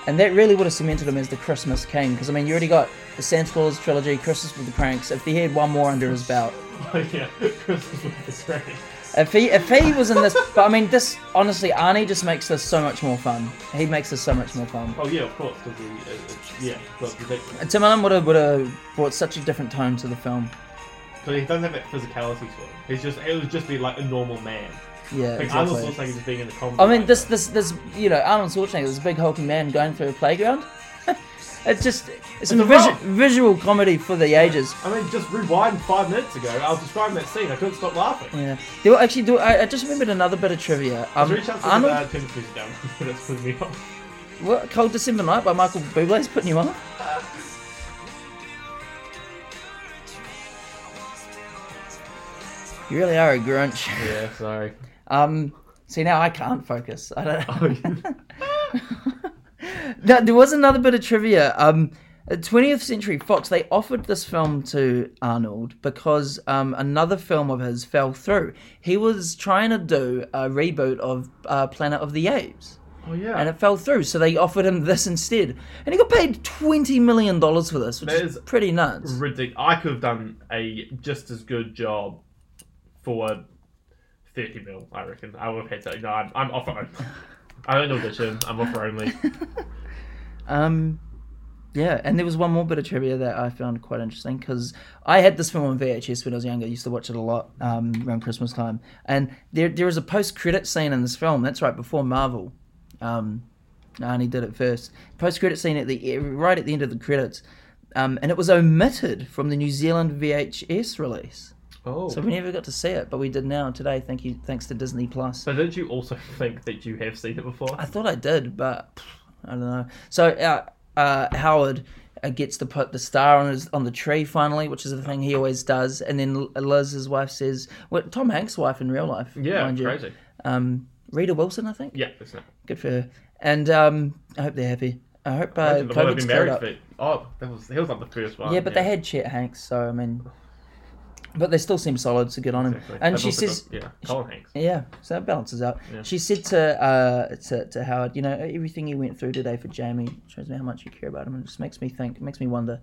and that really would have cemented him as the Christmas king. Because I mean, you already got the Santa Claus trilogy, Christmas with the Cranks. If he had one more under his belt, [LAUGHS] yeah, Christmas with the Cranks. if he if he was in this, but I mean, this honestly, Arnie just makes this so much more fun. He makes this so much more fun. Oh yeah, of course, because he, uh, it, it, yeah, ridiculous. Tim Allen would have would have brought such a different tone to the film. But he doesn't have that physicality to him. He's just, it would just be like a normal man. Yeah, Like exactly. Arnold Schwarzenegger just being in the comedy. I mean, this, this, this, you know, Arnold Schwarzenegger, this big hulking man going through a playground. It's just, it's some a visu- visual comedy for the ages. I mean, just rewind five minutes ago. I was describing that scene. I couldn't stop laughing. Yeah. There were actually, do I, I just remembered another bit of trivia. Um, Reach out to Arnold, down. [LAUGHS] That's putting me off. what, Cold December Night by Michael Bublé is putting you on? You really are a grunch. Yeah, sorry. Um, see now I can't focus. I don't. Oh, [LAUGHS] [LAUGHS] [LAUGHS] No, there was another bit of trivia. Um, 20th Century Fox, they offered this film to Arnold because um, another film of his fell through. He was trying to do a reboot of uh, Planet of the Apes. Oh yeah. and it fell through. So they offered him this instead, and he got paid twenty million dollars for this, which That is is pretty nuts. ridiculous. I could have done a just as good job for thirty mil. I reckon I would have had to. No, I'm, I'm offer only. [LAUGHS] I don't audition. I'm offer only. [LAUGHS] Um, yeah, and there was one more bit of trivia that I found quite interesting because I had this film on VHS when I was younger. I used to watch it a lot um, around Christmas time, and there there is a post credit scene in this film. That's right before Marvel. Um, Arnie did it first. Post credit scene at the right at the end of the credits, um, and it was omitted from the New Zealand VHS release. Oh. So we never got to see it, but we did now today. Thank you, thanks to Disney Plus. So did you also think that you have seen it before? I thought I did, but pff, I don't know. So uh, uh, Howard uh, gets to put the star on his on the tree finally, which is the thing he always does. And then Liz, his wife, says, "Well, Tom Hanks' wife in real life, Yeah, crazy. Um, Rita Wilson, I think. Yeah, that's it. Good for her. And um, I hope they're happy. I hope uh, Imagine the one I've COVID's been married up. for. Oh, that was he was like the first one. Yeah, but they had Chet Hanks, so I mean, but they still seem solid, so good on him. Exactly. And They've she says, got- yeah, Colin Hanks. Yeah, so that balances out. Yeah. She said to, uh, to to Howard, you know, everything you went through today for Jamie shows me how much you care about him, and just makes me think, makes me wonder,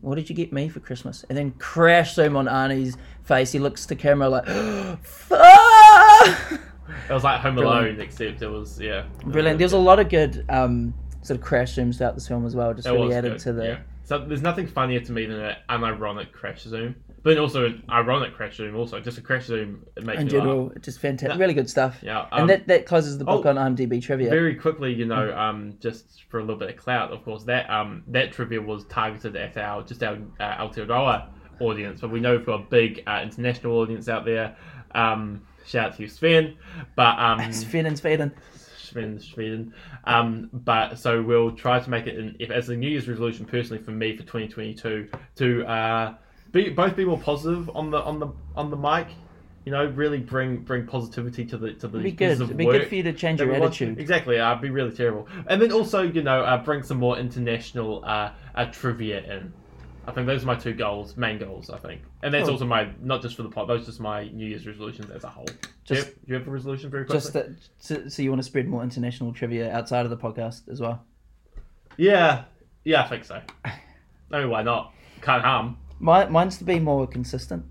what did you get me for Christmas? And then crash zoom on Arnie's face. He looks to camera like, [GASPS] fuck! It was like Home Brilliant. Alone, except it was yeah. Brilliant. There's a lot of good um, sort of crash zooms throughout this film as well. Just It really added good, to the. yeah. So there's nothing funnier to me than an unironic crash zoom, but also an ironic crash zoom. Also, just a crash zoom it makes In general, just fantastic, really good stuff. Yeah, and um, that, that closes the book oh, on IMDb trivia. Very quickly, you know, Mm. um, just for a little bit of clout, of course, that um, that trivia was targeted at our just our uh, Aotearoa audience, but we know we've got a big uh, international audience out there. Um, shout out to you, Sven. But um, [LAUGHS] Sven and Sveden. Sweden, Sweden. Um, but so we'll try to make it in, if as a New Year's resolution personally for me for 2022 to uh, be both be more positive on the on the on the mic. You know, really bring bring positivity to the to the It'd be good. of It'd be good for you to change your attitude. Exactly, I'd be really terrible. And then also, you know, uh, bring some more international uh, uh, trivia in. I think those are my two goals, main goals. I think, and that's Cool. also my not just for the pod. Those are just my New Year's resolutions as a whole. do, you have, do you have a resolution very quickly? Just that, so, so you want to spread more international trivia outside of the podcast as well. Yeah, yeah, I think so. [LAUGHS] I mean, why not? Can't harm. Mine, mine's to be more consistent.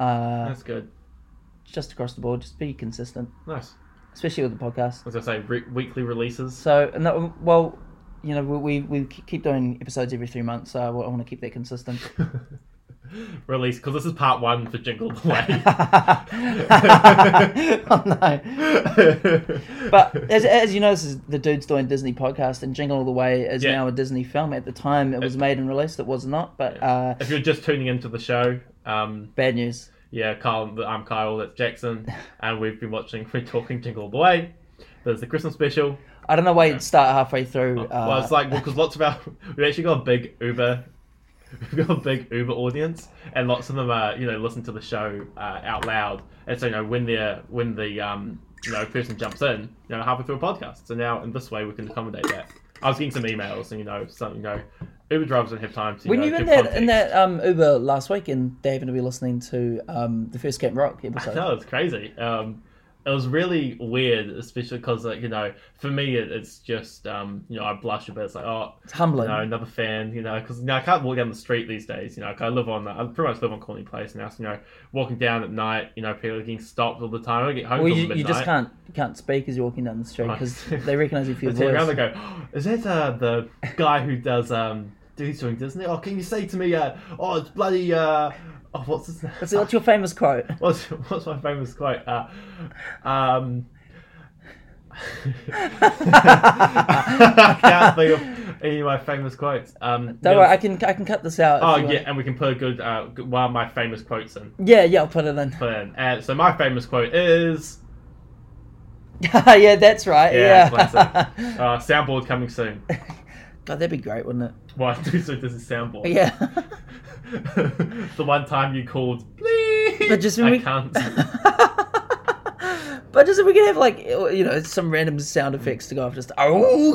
Uh, That's good. just across the board, just be consistent, Nice. especially with the podcast. As I say, re- weekly releases. So, and that, well, you know, we, we we keep doing episodes every three months, so I, want to keep that consistent. [LAUGHS] [LAUGHS] Release because this is part one for Jingle of the [LAUGHS] [LAUGHS] oh no! Way. But as, as you know, this is the Dudes Doing Disney podcast, and Jingle All the Way is Yeah. now a Disney film. At the time it was made and released, it was not. But uh, if you're just tuning into the show, um, bad news. yeah, Kyle, I'm Kyle. That's Jackson, and we've been watching. We're talking Jingle All the Way. There's the Christmas special. I don't know why you'd start halfway through. Uh, well, it's like because lots of our we've actually got a big Uber. We've got a big Uber audience, and lots of them are, you know, listen to the show uh, out loud. And so, you know, when they're when the um, you know person jumps in, you know, halfway through a podcast. So now, in this way, we can accommodate that. I was getting some emails, and you know, some you know, Uber drivers don't have time to. When know, you were in that in that um, Uber last week, and they happened to be listening to um, the first Camp Rock episode. No, it's crazy. Um, it was really weird, especially because, like, you know, for me, it, it's just, um, you know, I blush a bit. It's like, oh, It's humbling. you know, another fan, you know, because you know, I can't walk down the street these days. You know, 'cause I live on, I pretty much live on Corny Place now. So, you know, walking down at night, you know, people are getting stopped all the time. I don't get home well, you, you just can't can't speak as you're walking down the street because they recognise you for [LAUGHS] your They around voice. and go, oh, is that uh, the guy who does um, do something, doesn't Disney? Oh, can you say to me, uh, oh, it's bloody, uh, oh, what's his name? What's, what's your famous quote? [LAUGHS] What's what's my famous quote? Uh, um, I can't think of any of my famous quotes. Um, Don't worry, I can I can cut this out. Oh you want. yeah, and we can put a good uh, one of my famous quotes in. yeah, yeah. I'll put it in. Put it in. Uh, so my famous quote is, [LAUGHS] yeah, that's right. yeah, Yeah. [LAUGHS] uh, soundboard coming soon. God, that'd be great, wouldn't it? Why do so is a soundboard? Yeah. [LAUGHS] the one time you called, please. But just when I we- can't. [LAUGHS] but just if we could have like you know some random sound effects to go off, just oh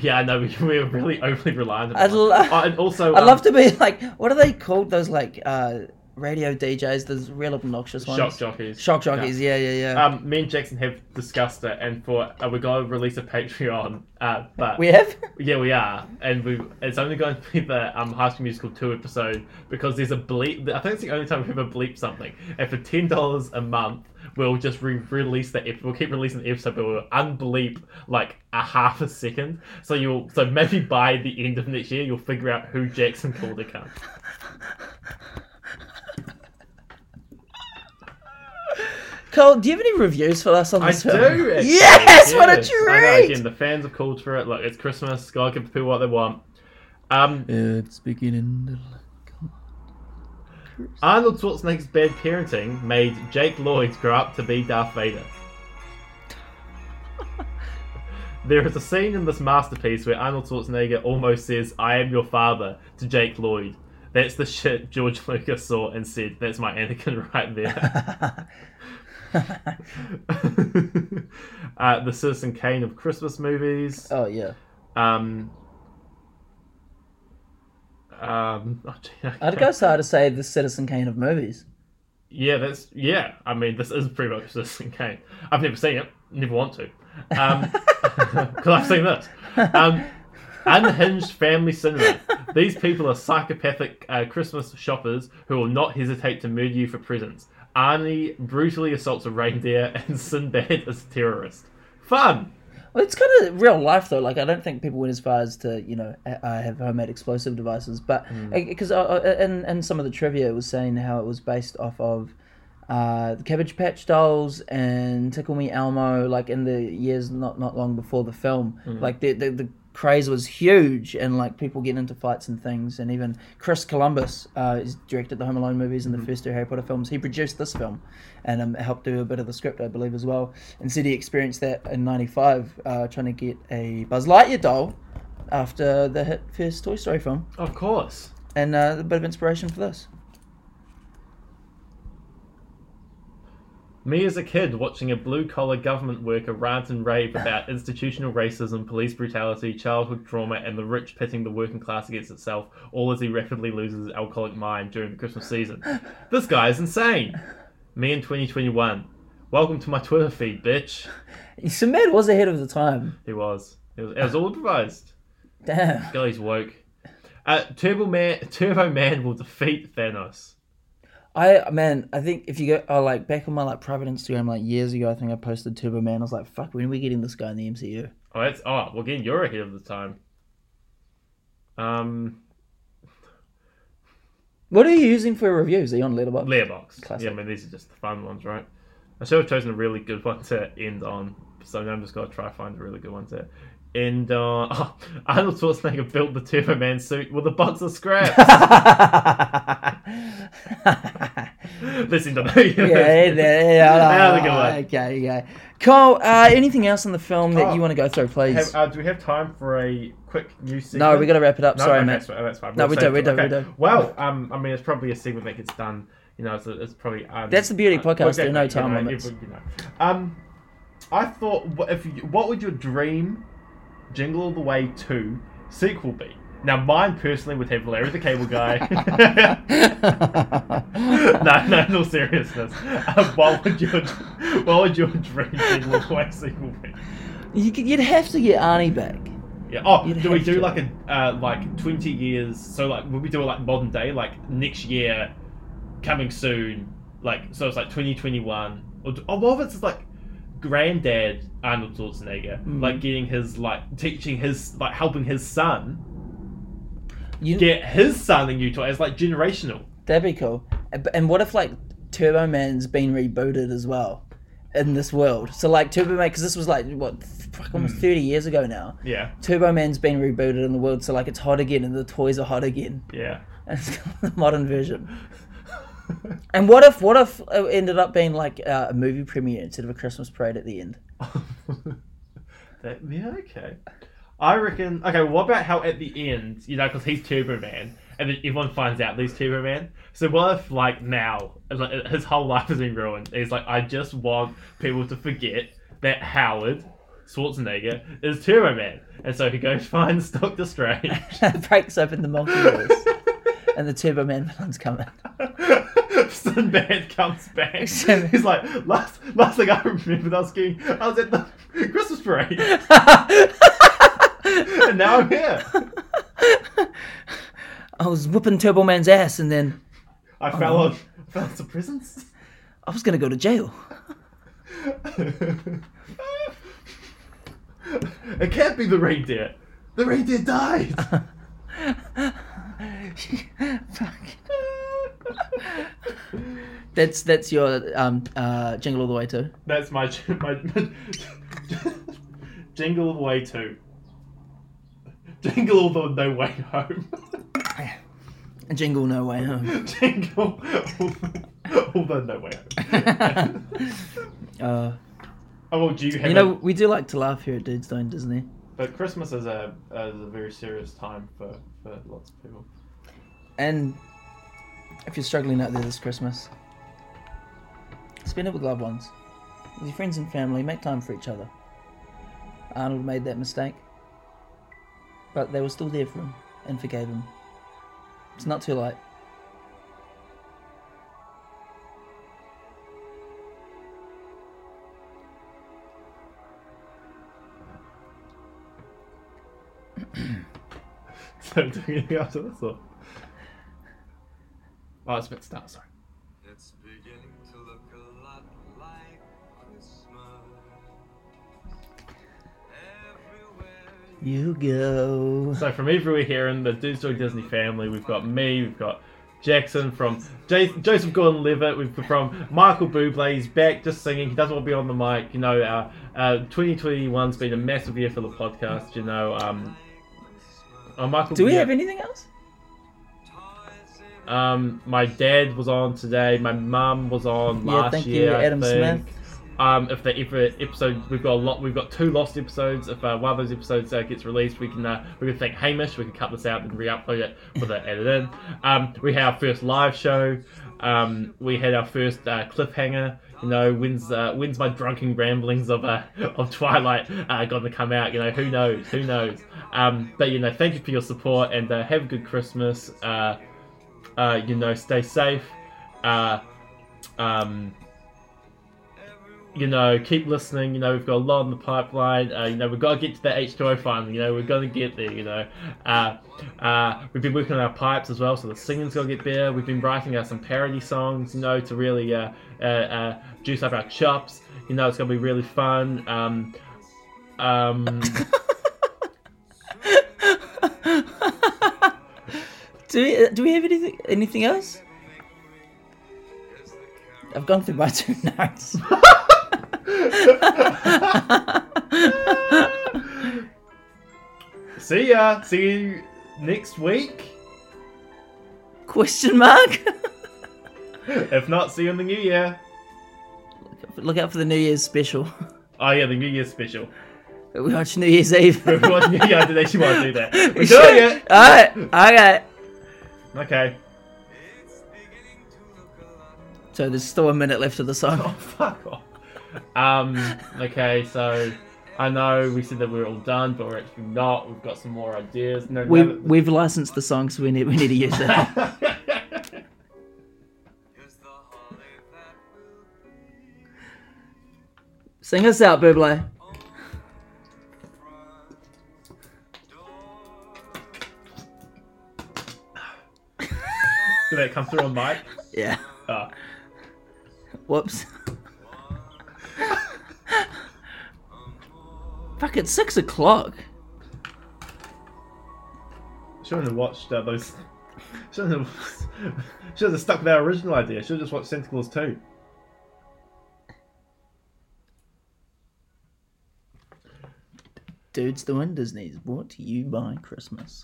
Yeah, I know we, we're really overly reliant. I'd on lo- oh, and also, I'd um, love to be like what are they called? Those like uh radio DJs, there's real obnoxious ones. Shock jockeys. Shock jockeys, yeah, yeah, yeah. Um, me and Jackson have discussed it, and for uh, we're going to release a Patreon. Uh, but we have? [LAUGHS] yeah, we are, and we it's only going to be the um High School Musical two episode because there's a bleep. I think it's the only time we've ever bleeped something. And for ten dollars a month, we'll just re-release the ep- we'll keep releasing the episode, but we'll unbleep like a half a second. So you'll so maybe by the end of next year, you'll figure out who Jackson called a cunt. [LAUGHS] Cole, do you have any reviews for us on I this do. film? Actually. Yes! What did Yes. you I know, read? again, the fans have called for it. Look, it's Christmas. Gotta give the people what they want. Um, It's beginning Arnold Schwarzenegger's bad parenting made Jake Lloyd grow up to be Darth Vader. [LAUGHS] there is a scene in this masterpiece where Arnold Schwarzenegger almost says, I am your father, to Jake Lloyd. That's the shit George [LAUGHS] Lucas saw and said, That's my Anakin [LAUGHS] right there. [LAUGHS] uh, the Citizen Kane of Christmas movies. Oh, yeah. Um, um, oh, gee, I I'd go so hard to say the Citizen Kane of movies. Yeah, that's yeah. I mean, this is pretty much Citizen Kane. I've never seen it, never want to, um, [LAUGHS] because I've seen this. Um, unhinged family cinema. These people are psychopathic uh, Christmas shoppers who will not hesitate to murder you for presents. Arnie brutally assaults a reindeer, and [LAUGHS] Sinbad is a terrorist. Fun. Well, it's kind of real life though. Like I don't think people went as far as to you know uh, have homemade explosive devices, but because uh, and and some of the trivia was saying how it was based off of uh, the Cabbage Patch Dolls and Tickle Me Elmo, like in the years not not long before the film. Like the, the the craze was huge, and like people getting into fights and things. And even Chris Columbus, uh, directed the Home Alone movies and the first two Harry Potter films. He produced this film, and um, helped do a bit of the script, I believe, as well. And said he experienced that in '95, uh, trying to get a Buzz Lightyear doll after the hit first Toy Story film, Of course. and uh, a bit of inspiration for this. Me as a kid watching a blue collar government worker rant and rave about institutional racism, police brutality, childhood trauma, and the rich pitting the working class against itself, all as he rapidly loses his alcoholic mind during the Christmas season. This guy is insane. Me in 2021. Welcome to my Twitter feed, bitch. Sinbad was ahead of the time. He was. It was, it was all improvised. Damn. Guy's woke. Uh, Turbo Man, Turbo Man will defeat Thanos. I man, I think if you go, oh, like back on my like private Instagram, like years ago, I think I posted Turbo Man. I was like, "Fuck, when are we getting this guy in the MCU?" Oh, that's oh well. Again, you're ahead of the time. Um, What are you using for reviews? Are you on Letterboxd? Letterbox. Classic. Yeah, I mean these are just the fun ones, right? I should have chosen a really good one to end on, so now I'm just gonna try find a really good one to end on. [LAUGHS] Oh, Arnold Schwarzenegger built the Turbo Man suit with a box of scraps. [LAUGHS] [LAUGHS] Listen to me. yeah, yeah, yeah. That was a good one. Okay, okay. Cole, uh, anything else in the film that Oh. you want to go through, please? Have, uh, do we have time for a quick news segment? no, we got to wrap it up. No, Sorry, okay, mate. That's, that's fine. No, we save do, we it. do, we do. Well, um, I mean, it's probably a segment that gets done. You know, it's, it's probably. Um, That's the beauty of uh, podcasts, there are no time you know, limits. it you know. Um, I thought, what if you, what would your dream Jingle All the Way two sequel be? Now, mine personally would have Larry the Cable Guy. [LAUGHS] [LAUGHS] no, no, in all seriousness. Uh, what would your what would your dream Jingle All the Way sequel be? You, could- you'd have to get Arnie back. Yeah. Oh, You'd do we do to. like a uh, like twenty years? So like, would we do it like modern day, like next year, coming soon? Like, so it's like twenty twenty one, or do- oh, what if it's like granddad Arnold Schwarzenegger, Mm. like getting his like teaching his like helping his son You, get his son new toy as like generational. That'd be cool. And- what if like Turbo Man's been rebooted as well in this world? So like Turbo Man, because this was like what, fuck, almost Hmm. thirty years ago now. Yeah, Turbo Man's been rebooted in the world, so like it's hot again, and the toys are hot again. yeah. And [LAUGHS] it's the modern version. [LAUGHS] And what if what if it ended up being like uh, a movie premiere instead of a Christmas parade at the end? [LAUGHS] That, yeah, okay. I reckon. Okay, what about how at the end, you know, because he's Turbo Man, and then everyone finds out he's Turbo Man. So what if, like, now, like, his whole life has been ruined? He's like, I just want people to forget that Howard Schwarzenegger is Turbo Man, and so he goes [LAUGHS] finds Doctor Strange. [LAUGHS] breaks open the multiverse, and the Turbo Man villains come in. [LAUGHS] Sinbad comes back. He's like, last last thing I remember, I was getting, I was at the Christmas parade, and [LAUGHS] now I'm here. [LAUGHS] I was whooping Turbo Man's ass, and then I fell on, [LAUGHS] fell into prisons. I was gonna go to jail. it can't be the reindeer. The reindeer died. That's that's your um uh jingle all the way too. That's my my jingle all the way to. [LAUGHS] Jingle all the no way home. [LAUGHS] Jingle no way home. [LAUGHS] jingle all the no way home. Uh, Oh, well, do you have you know a- we do like to laugh here at Dudes Don't Disney. But Christmas is a is a very serious time for, for lots of people. And if you're struggling out there this Christmas, spend it with loved ones, with your friends and family. Make time for each other. Arnold made that mistake, but they were still there for him and forgave him. It's not too late. [COUGHS] So do anything after this or? Oh, it's a bit start. Sorry. It's beginning You go. So from everywhere here in the Dudes Talk Disney family, we've got me, we've got Jackson from J- Joseph Gordon-Levitt, we've got from Michael Bublé. He's back just singing. He doesn't want to be on the mic. You know, uh, uh, 2021's been a massive year for the podcast. You know, um, uh, Michael. Do we yeah. have anything else? Um, my dad was on today. My mum was on Yeah, last thank you, year. I Adam think. Smith. Um, if the if episode we've got a lot, we've got two lost episodes. If uh, one of those episodes uh, gets released, we can uh, we can thank Hamish. We can cut this out and re-upload it with it added in. Um, we had our first live show. Um, we had our first uh, cliffhanger. You know, when's uh, when's my drunken ramblings of uh, [LAUGHS] of Twilight uh, going to come out? You know, who knows? Who knows? Um, but you know, thank you for your support and uh, have a good Christmas. Uh, uh, you know, stay safe. You know, keep listening. You know, we've got a lot in the pipeline. Uh, you know, we've got to get to that H2O finally. You know, we're going to get there. You know, uh, uh, we've been working on our pipes as well, so the singing's to get better. We've been writing out some parody songs, you know, to really uh, uh, uh, juice up our chops. You know, it's going to be really fun. Um, um, [LAUGHS] Do we, do we have anything anything else? I've gone through my [LAUGHS] two notes. [LAUGHS] see ya. See you next week. Question mark? [LAUGHS] If not, see you in the new year. Look out for the New Year's special. Oh yeah, the New Year's special. [LAUGHS] We watch New Year's Eve. Everyone, yeah, I did actually want to do that. We're We doing should. it. All right. All right. Okay. So there's still a minute left of the song. Oh, fuck off. Um, okay, so I know we said that we are all done, but we're actually not. We've got some more ideas. No, We, no- we've licensed the song, so we need, we need to use that [LAUGHS] Sing us out, Bublé. Did that come through on mic? Yeah. Oh. Whoops. Fuck, it's six o'clock. Shouldn't have watched uh, those. [LAUGHS] Shouldn't have. [LAUGHS] Should have stuck with our original idea. Should have just watched Santa Claus 2. Dudes doing Disney's brought to you by Christmas.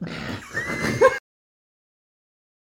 [LAUGHS]